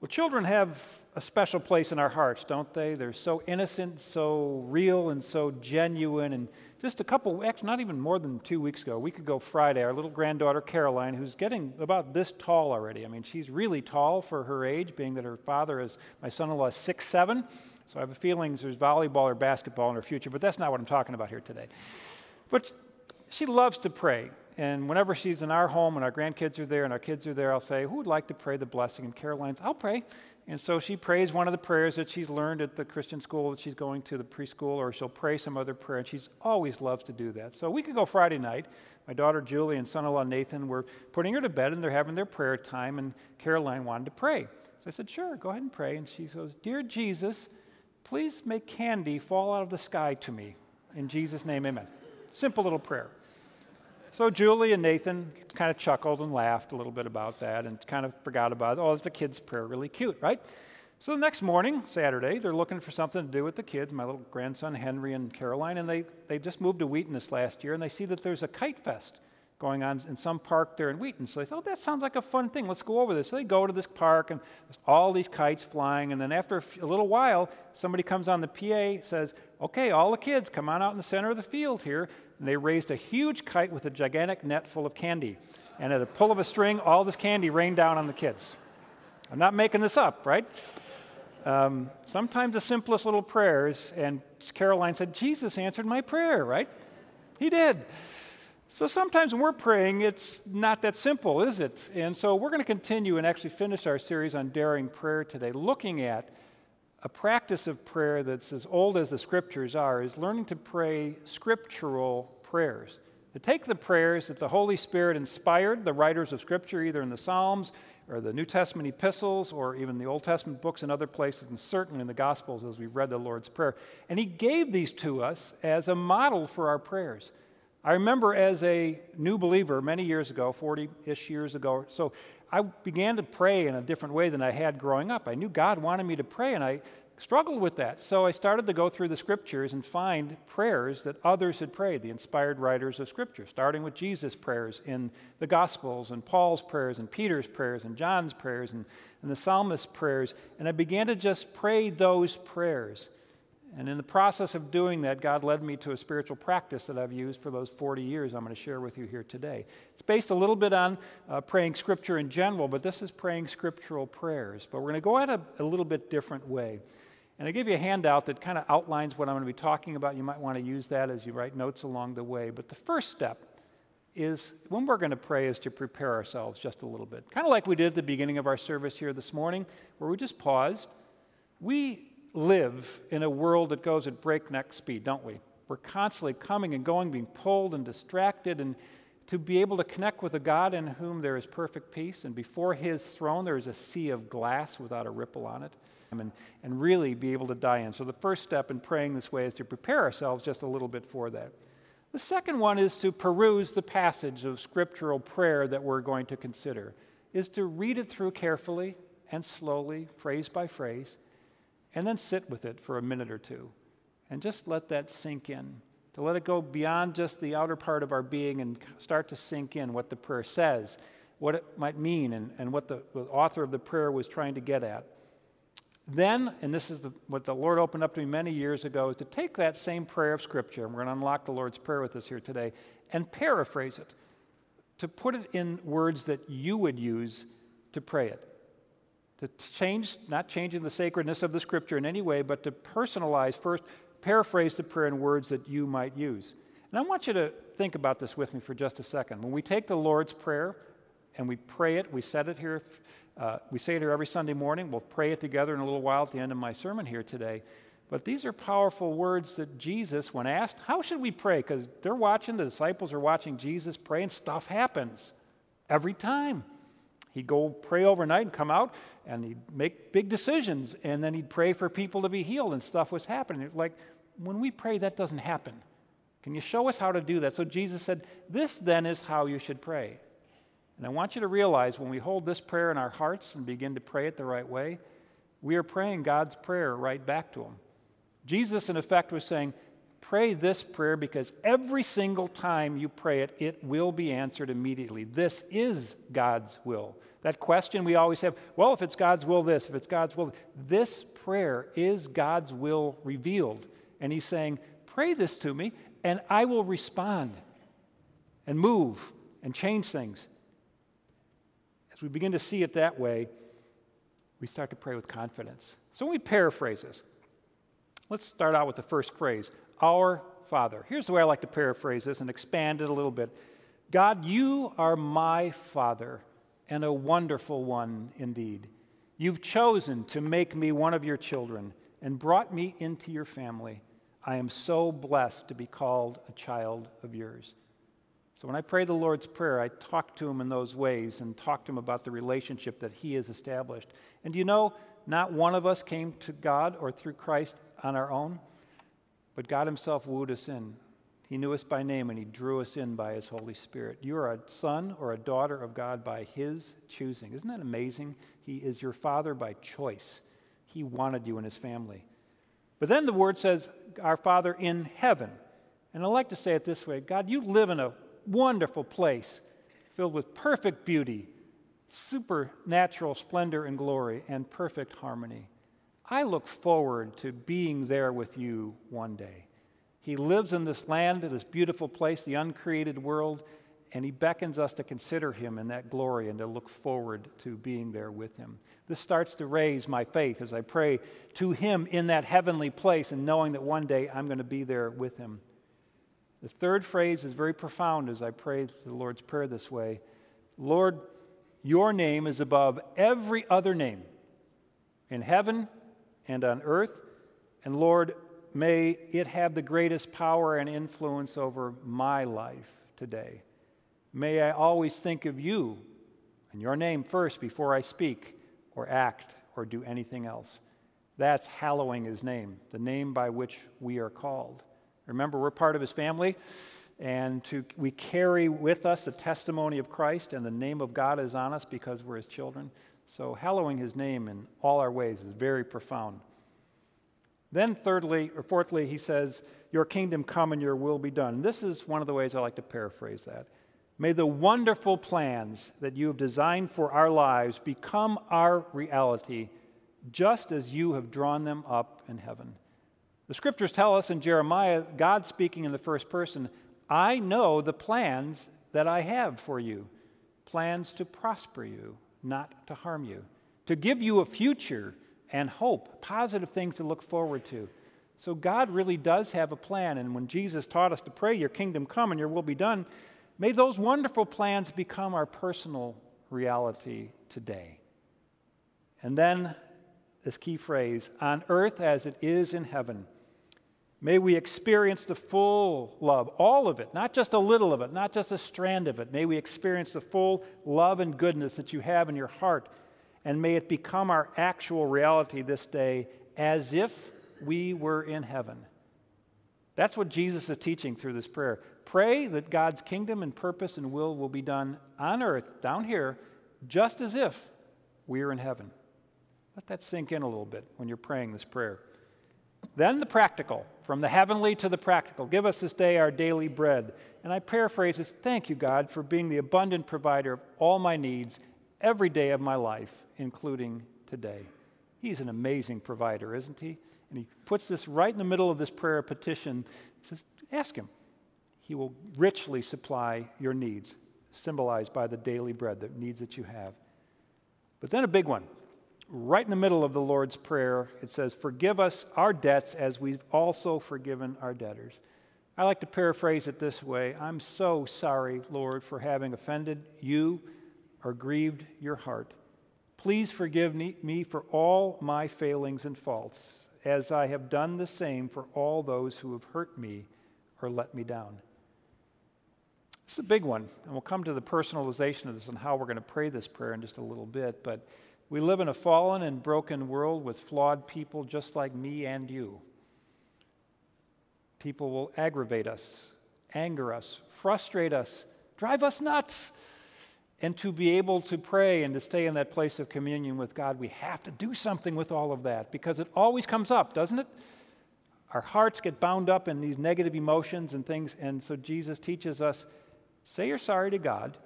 Well, children have a special place in our hearts, don't they? They're so innocent, so real, and so genuine. And just a couple, actually, not even more than two weeks ago, a week ago Friday, our little granddaughter Caroline, who's getting about this tall already. I mean, she's really tall for her age, being that her father is, my son in law, six seven. So I have a feeling there's volleyball or basketball in her future, but that's not what I'm talking about here today. But she loves to pray. And whenever she's in our home and our grandkids are there and our kids are there, I'll say, Who would like to pray the blessing? And Caroline's, I'll pray. And so she prays one of the prayers that she's learned at the Christian school that she's going to, the preschool, or she'll pray some other prayer. And she's always loves to do that. So we could go Friday night. My daughter Julie and son in law Nathan were putting her to bed and they're having their prayer time. And Caroline wanted to pray. So I said, Sure, go ahead and pray. And she goes, Dear Jesus, please make candy fall out of the sky to me. In Jesus' name, amen. Simple little prayer. So Julie and Nathan kind of chuckled and laughed a little bit about that and kind of forgot about it. Oh, it's a kid's prayer, really cute, right? So the next morning, Saturday, they're looking for something to do with the kids, my little grandson Henry and Caroline, and they, they just moved to Wheaton this last year, and they see that there's a kite fest going on in some park there in Wheaton. So they thought, oh, that sounds like a fun thing. Let's go over this. So they go to this park, and there's all these kites flying. And then after a, little while, somebody comes on the PA, says, okay, all the kids, come on out in the center of the field here and they raised a huge kite with a gigantic net full of candy. And at a pull of a string, all this candy rained down on the kids. I'm not making this up, right? Um, sometimes the simplest little prayers, and Caroline said, Jesus answered my prayer, right? He did. So sometimes when we're praying, it's not that simple, is it? And so we're going to continue and actually finish our series on daring prayer today, looking at a practice of prayer that's as old as the scriptures are is learning to pray scriptural prayers. To take the prayers that the Holy Spirit inspired the writers of Scripture, either in the Psalms or the New Testament epistles or even the Old Testament books and other places, and certainly in the Gospels as we've read the Lord's Prayer. And He gave these to us as a model for our prayers. I remember as a new believer many years ago, 40 ish years ago, so I began to pray in a different way than I had growing up. I knew God wanted me to pray, and I struggled with that. So I started to go through the scriptures and find prayers that others had prayed, the inspired writers of scripture, starting with Jesus' prayers in the Gospels, and Paul's prayers, and Peter's prayers, and John's prayers, and, and the psalmist's prayers. And I began to just pray those prayers. And in the process of doing that, God led me to a spiritual practice that I've used for those 40 years I'm going to share with you here today. It's based a little bit on uh, praying scripture in general, but this is praying scriptural prayers. But we're going to go at it a, a little bit different way. And I give you a handout that kind of outlines what I'm going to be talking about. You might want to use that as you write notes along the way. But the first step is when we're going to pray is to prepare ourselves just a little bit. Kind of like we did at the beginning of our service here this morning, where we just paused. We live in a world that goes at breakneck speed, don't we? We're constantly coming and going, being pulled and distracted, and to be able to connect with a God in whom there is perfect peace, and before his throne there is a sea of glass without a ripple on it, um, and, and really be able to die in. So, the first step in praying this way is to prepare ourselves just a little bit for that. The second one is to peruse the passage of scriptural prayer that we're going to consider, is to read it through carefully and slowly, phrase by phrase and then sit with it for a minute or two and just let that sink in. To let it go beyond just the outer part of our being and start to sink in what the prayer says, what it might mean, and, and what the, the author of the prayer was trying to get at. Then, and this is the, what the Lord opened up to me many years ago, is to take that same prayer of Scripture, and we're going to unlock the Lord's Prayer with us here today, and paraphrase it, to put it in words that you would use to pray it to change, not changing the sacredness of the scripture in any way, but to personalize first, paraphrase the prayer in words that you might use. And I want you to think about this with me for just a second. When we take the Lord's Prayer and we pray it, we said it here, uh, we say it here every Sunday morning. We'll pray it together in a little while at the end of my sermon here today. But these are powerful words that Jesus, when asked, how should we pray? Because they're watching, the disciples are watching Jesus pray, and stuff happens every time. He'd go pray overnight and come out and he'd make big decisions and then he'd pray for people to be healed and stuff was happening. Like when we pray, that doesn't happen. Can you show us how to do that? So Jesus said, This then is how you should pray. And I want you to realize when we hold this prayer in our hearts and begin to pray it the right way, we are praying God's prayer right back to Him. Jesus, in effect, was saying, Pray this prayer because every single time you pray it, it will be answered immediately. This is God's will. That question we always have well, if it's God's will, this, if it's God's will, this prayer is God's will revealed. And He's saying, Pray this to me, and I will respond and move and change things. As we begin to see it that way, we start to pray with confidence. So when we paraphrase this, let's start out with the first phrase Our Father. Here's the way I like to paraphrase this and expand it a little bit God, you are my Father, and a wonderful one indeed. You've chosen to make me one of your children and brought me into your family. I am so blessed to be called a child of yours. So when I pray the Lord's Prayer, I talk to him in those ways and talk to him about the relationship that he has established. And you know, not one of us came to God or through Christ on our own, but God himself wooed us in. He knew us by name and he drew us in by his Holy Spirit. You are a son or a daughter of God by his choosing. Isn't that amazing? He is your father by choice. He wanted you in his family. But then the word says, Our Father in heaven. And I like to say it this way God, you live in a wonderful place filled with perfect beauty, supernatural splendor and glory, and perfect harmony. I look forward to being there with you one day. He lives in this land, this beautiful place, the uncreated world, and He beckons us to consider Him in that glory and to look forward to being there with Him. This starts to raise my faith as I pray to Him in that heavenly place and knowing that one day I'm going to be there with Him. The third phrase is very profound as I pray the Lord's Prayer this way Lord, your name is above every other name in heaven and on earth. And Lord, may it have the greatest power and influence over my life today. May I always think of you and your name first before I speak or act or do anything else. That's hallowing his name, the name by which we are called. Remember, we're part of his family, and to, we carry with us the testimony of Christ, and the name of God is on us because we're his children. So, hallowing his name in all our ways is very profound. Then, thirdly, or fourthly, he says, Your kingdom come and your will be done. This is one of the ways I like to paraphrase that. May the wonderful plans that you have designed for our lives become our reality, just as you have drawn them up in heaven. The scriptures tell us in Jeremiah, God speaking in the first person, I know the plans that I have for you plans to prosper you, not to harm you, to give you a future and hope, positive things to look forward to. So God really does have a plan. And when Jesus taught us to pray, Your kingdom come and your will be done, may those wonderful plans become our personal reality today. And then this key phrase on earth as it is in heaven. May we experience the full love, all of it, not just a little of it, not just a strand of it. May we experience the full love and goodness that you have in your heart, and may it become our actual reality this day as if we were in heaven. That's what Jesus is teaching through this prayer. Pray that God's kingdom and purpose and will will be done on earth, down here, just as if we are in heaven. Let that sink in a little bit when you're praying this prayer. Then the practical, from the heavenly to the practical. Give us this day our daily bread. And I paraphrase this Thank you, God, for being the abundant provider of all my needs every day of my life, including today. He's an amazing provider, isn't he? And he puts this right in the middle of this prayer petition. He says, Ask him. He will richly supply your needs, symbolized by the daily bread, the needs that you have. But then a big one right in the middle of the Lord's Prayer, it says, Forgive us our debts as we've also forgiven our debtors. I like to paraphrase it this way I'm so sorry, Lord, for having offended you or grieved your heart. Please forgive me for all my failings and faults, as I have done the same for all those who have hurt me or let me down. Is a big one, and we'll come to the personalization of this and how we're going to pray this prayer in just a little bit. But we live in a fallen and broken world with flawed people just like me and you. People will aggravate us, anger us, frustrate us, drive us nuts. And to be able to pray and to stay in that place of communion with God, we have to do something with all of that because it always comes up, doesn't it? our hearts get bound up in these negative emotions and things. And so Jesus teaches us say you're sorry to God,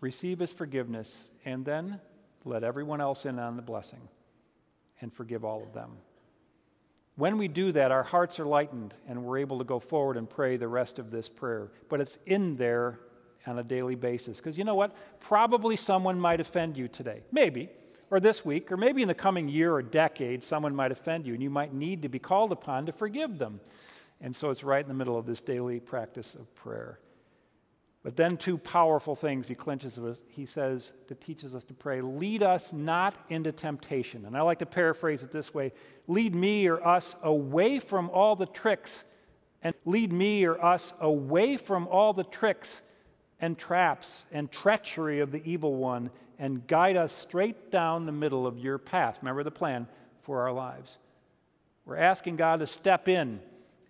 receive his forgiveness, and then let everyone else in on the blessing and forgive all of them. When we do that, our hearts are lightened and we're able to go forward and pray the rest of this prayer. But it's in there on a daily basis. Because you know what? Probably someone might offend you today. Maybe. Or this week, or maybe in the coming year or decade, someone might offend you, and you might need to be called upon to forgive them. And so it's right in the middle of this daily practice of prayer. But then, two powerful things he clinches with. He says, that teaches us to pray, lead us not into temptation. And I like to paraphrase it this way lead me or us away from all the tricks, and lead me or us away from all the tricks and traps and treachery of the evil one, and guide us straight down the middle of your path. Remember the plan for our lives. We're asking God to step in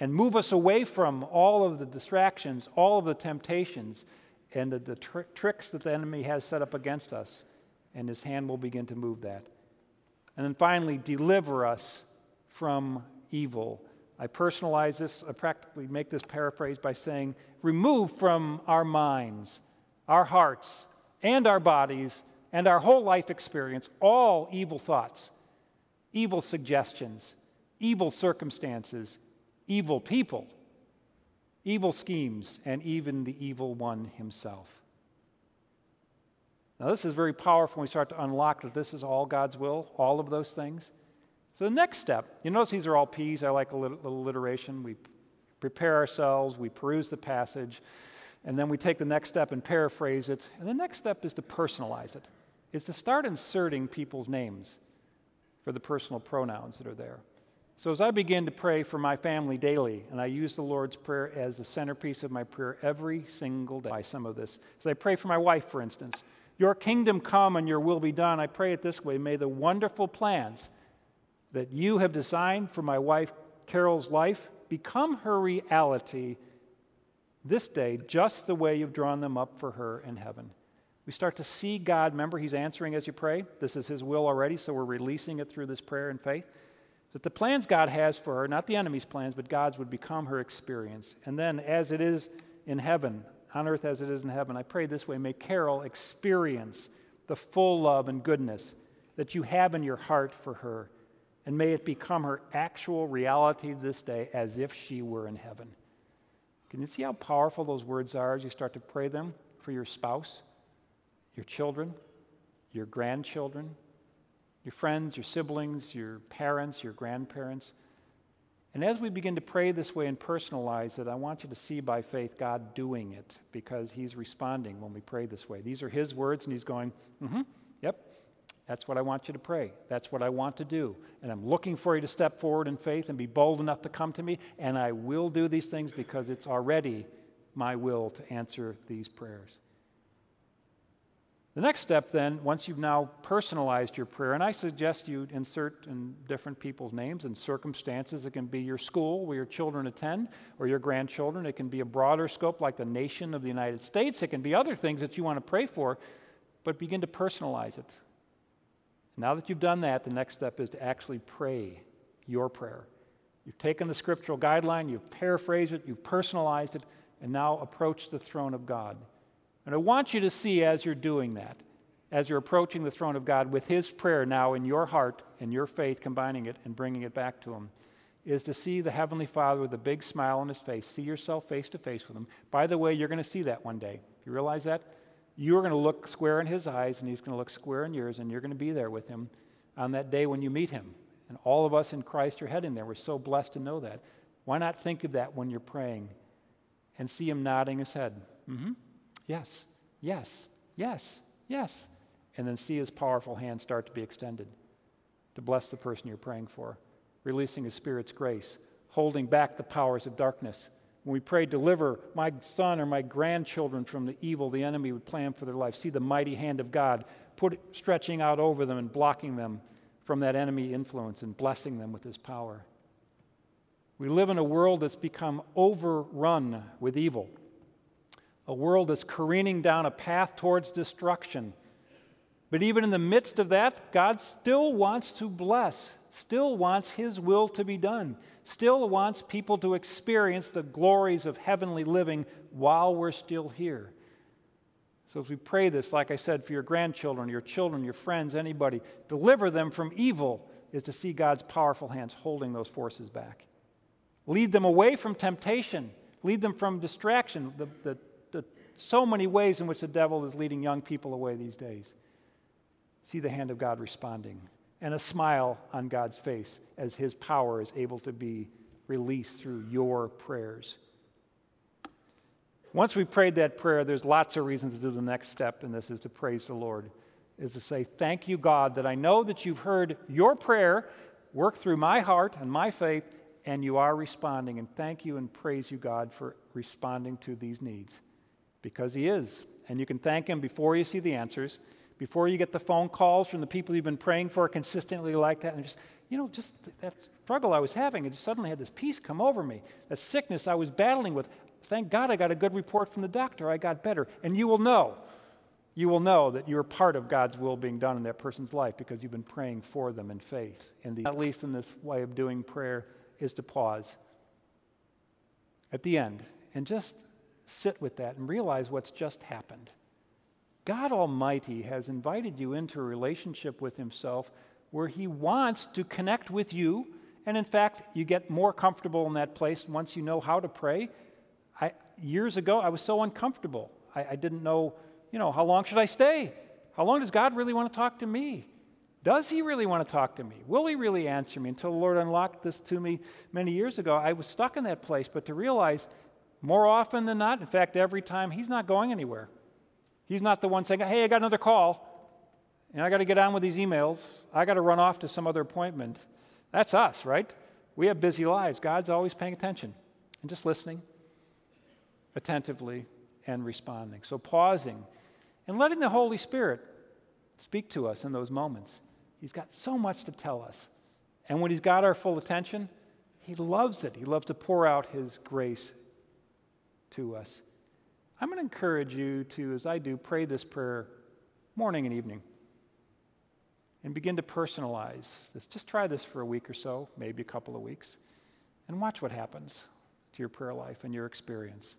and move us away from all of the distractions, all of the temptations, and the, the tr- tricks that the enemy has set up against us. And his hand will begin to move that. And then finally, deliver us from evil. I personalize this, I practically make this paraphrase by saying, remove from our minds, our hearts, and our bodies, and our whole life experience all evil thoughts, evil suggestions, evil circumstances, evil people, evil schemes, and even the evil one himself. Now, this is very powerful when we start to unlock that this is all God's will, all of those things. So, the next step, you notice these are all P's. I like a little, alliteration. We prepare ourselves, we peruse the passage, and then we take the next step and paraphrase it. And the next step is to personalize it, is to start inserting people's names for the personal pronouns that are there. So, as I begin to pray for my family daily, and I use the Lord's Prayer as the centerpiece of my prayer every single day, by some of this. As I pray for my wife, for instance, Your kingdom come and your will be done, I pray it this way May the wonderful plans that you have designed for my wife Carol's life become her reality this day, just the way you've drawn them up for her in heaven. We start to see God. Remember, He's answering as you pray. This is His will already, so we're releasing it through this prayer and faith that the plans God has for her, not the enemy's plans, but God's, would become her experience. And then, as it is in heaven, on earth as it is in heaven, I pray this way may Carol experience the full love and goodness that you have in your heart for her, and may it become her actual reality this day as if she were in heaven. Can you see how powerful those words are as you start to pray them for your spouse, your children, your grandchildren? Your friends, your siblings, your parents, your grandparents. And as we begin to pray this way and personalize it, I want you to see by faith God doing it because He's responding when we pray this way. These are His words, and He's going, mm hmm, yep, that's what I want you to pray. That's what I want to do. And I'm looking for you to step forward in faith and be bold enough to come to me, and I will do these things because it's already my will to answer these prayers. The next step, then, once you've now personalized your prayer, and I suggest you insert in different people's names and circumstances. It can be your school where your children attend or your grandchildren. It can be a broader scope like the nation of the United States. It can be other things that you want to pray for, but begin to personalize it. Now that you've done that, the next step is to actually pray your prayer. You've taken the scriptural guideline, you've paraphrased it, you've personalized it, and now approach the throne of God. And I want you to see as you're doing that, as you're approaching the throne of God with His prayer now in your heart and your faith, combining it and bringing it back to Him, is to see the Heavenly Father with a big smile on His face. See yourself face to face with Him. By the way, you're going to see that one day. If you realize that, you're going to look square in His eyes, and He's going to look square in yours, and you're going to be there with Him on that day when you meet Him. And all of us in Christ are heading there. We're so blessed to know that. Why not think of that when you're praying and see Him nodding His head? Mm-hmm. Yes, yes, yes, yes. And then see his powerful hand start to be extended to bless the person you're praying for, releasing his Spirit's grace, holding back the powers of darkness. When we pray, deliver my son or my grandchildren from the evil the enemy would plan for their life. See the mighty hand of God put, stretching out over them and blocking them from that enemy influence and blessing them with his power. We live in a world that's become overrun with evil a world that's careening down a path towards destruction. But even in the midst of that, God still wants to bless still wants His will to be done, still wants people to experience the glories of heavenly living while we're still here. So, as we pray this, like I said, for your grandchildren, your children, your friends, anybody, deliver them from evil is to see God's powerful hands holding those forces back. Lead them away from temptation, lead them from distraction, the, the, so many ways in which the devil is leading young people away these days. See the hand of God responding and a smile on God's face as his power is able to be released through your prayers. Once we prayed that prayer, there's lots of reasons to do the next step, and this is to praise the Lord, is to say, Thank you, God, that I know that you've heard your prayer work through my heart and my faith, and you are responding. And thank you and praise you, God, for responding to these needs because He is. And you can thank Him before you see the answers before you get the phone calls from the people you've been praying for consistently like that, and just, you know, just that struggle I was having, it just suddenly had this peace come over me. That sickness I was battling with. Thank God I got a good report from the doctor. I got better. And you will know, you will know that you're part of God's will being done in that person's life because you've been praying for them in faith. And the, at least in this way of doing prayer is to pause at the end and just sit with that and realize what's just happened. God Almighty has invited you into a relationship with Himself where He wants to connect with you. And in fact, you get more comfortable in that place once you know how to pray. I, years ago, I was so uncomfortable. I, I didn't know, you know, how long should I stay? How long does God really want to talk to me? Does He really want to talk to me? Will He really answer me? Until the Lord unlocked this to me many years ago, I was stuck in that place. But to realize more often than not, in fact, every time, He's not going anywhere. He's not the one saying, hey, I got another call, and I got to get on with these emails. I got to run off to some other appointment. That's us, right? We have busy lives. God's always paying attention and just listening attentively and responding. So pausing and letting the Holy Spirit speak to us in those moments. He's got so much to tell us. And when He's got our full attention, He loves it. He loves to pour out His grace to us. I'm going to encourage you to, as I do, pray this prayer morning and evening and begin to personalize this. Just try this for a week or so, maybe a couple of weeks, and watch what happens to your prayer life and your experience.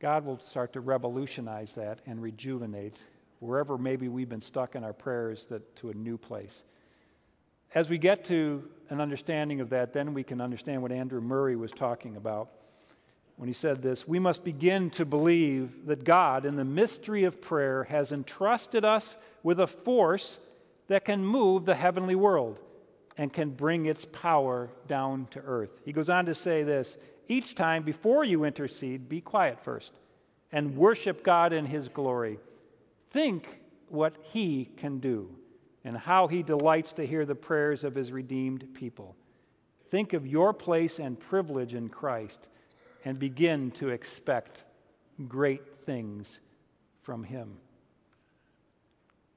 God will start to revolutionize that and rejuvenate wherever maybe we've been stuck in our prayers that, to a new place. As we get to an understanding of that, then we can understand what Andrew Murray was talking about when he said this We must begin to believe that God, in the mystery of prayer, has entrusted us with a force that can move the heavenly world and can bring its power down to earth. He goes on to say this each time before you intercede, be quiet first and worship God in His glory. Think what He can do and how He delights to hear the prayers of His redeemed people. Think of your place and privilege in Christ and begin to expect great things from Him.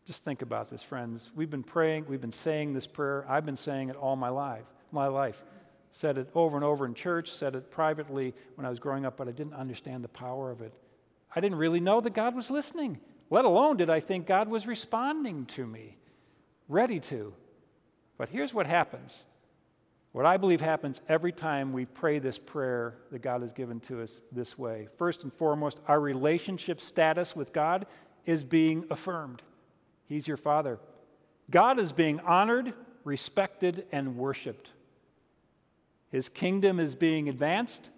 Just think about this, friends. We've been praying, we've been saying this prayer. I've been saying it all my life, my life. Said it over and over in church, said it privately when I was growing up, but I didn't understand the power of it. I didn't really know that God was listening, let alone did I think God was responding to me, ready to. But here's what happens what I believe happens every time we pray this prayer that God has given to us this way. First and foremost, our relationship status with God is being affirmed. He's your Father. God is being honored, respected, and worshiped. His kingdom is being advanced,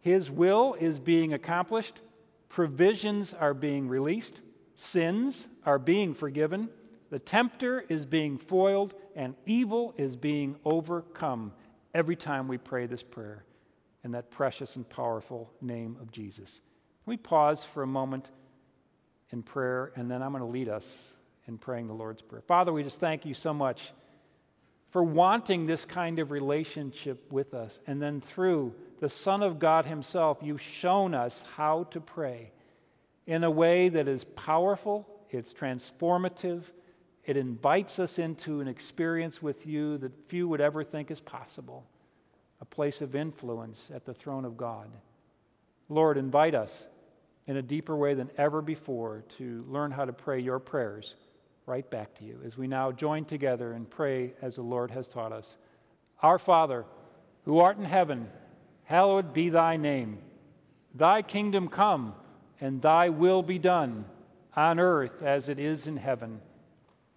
His will is being accomplished, provisions are being released, sins are being forgiven, the tempter is being foiled and evil is being overcome every time we pray this prayer in that precious and powerful name of Jesus. Can we pause for a moment in prayer and then I'm going to lead us in praying the Lord's Prayer. Father, we just thank you so much for wanting this kind of relationship with us. And then through the Son of God Himself, you've shown us how to pray in a way that is powerful, it's transformative, it invites us into an experience with you that few would ever think is possible a place of influence at the throne of God. Lord, invite us in a deeper way than ever before to learn how to pray your prayers right back to you as we now join together and pray as the Lord has taught us. Our Father, who art in heaven, hallowed be thy name. Thy kingdom come, and thy will be done, on earth as it is in heaven.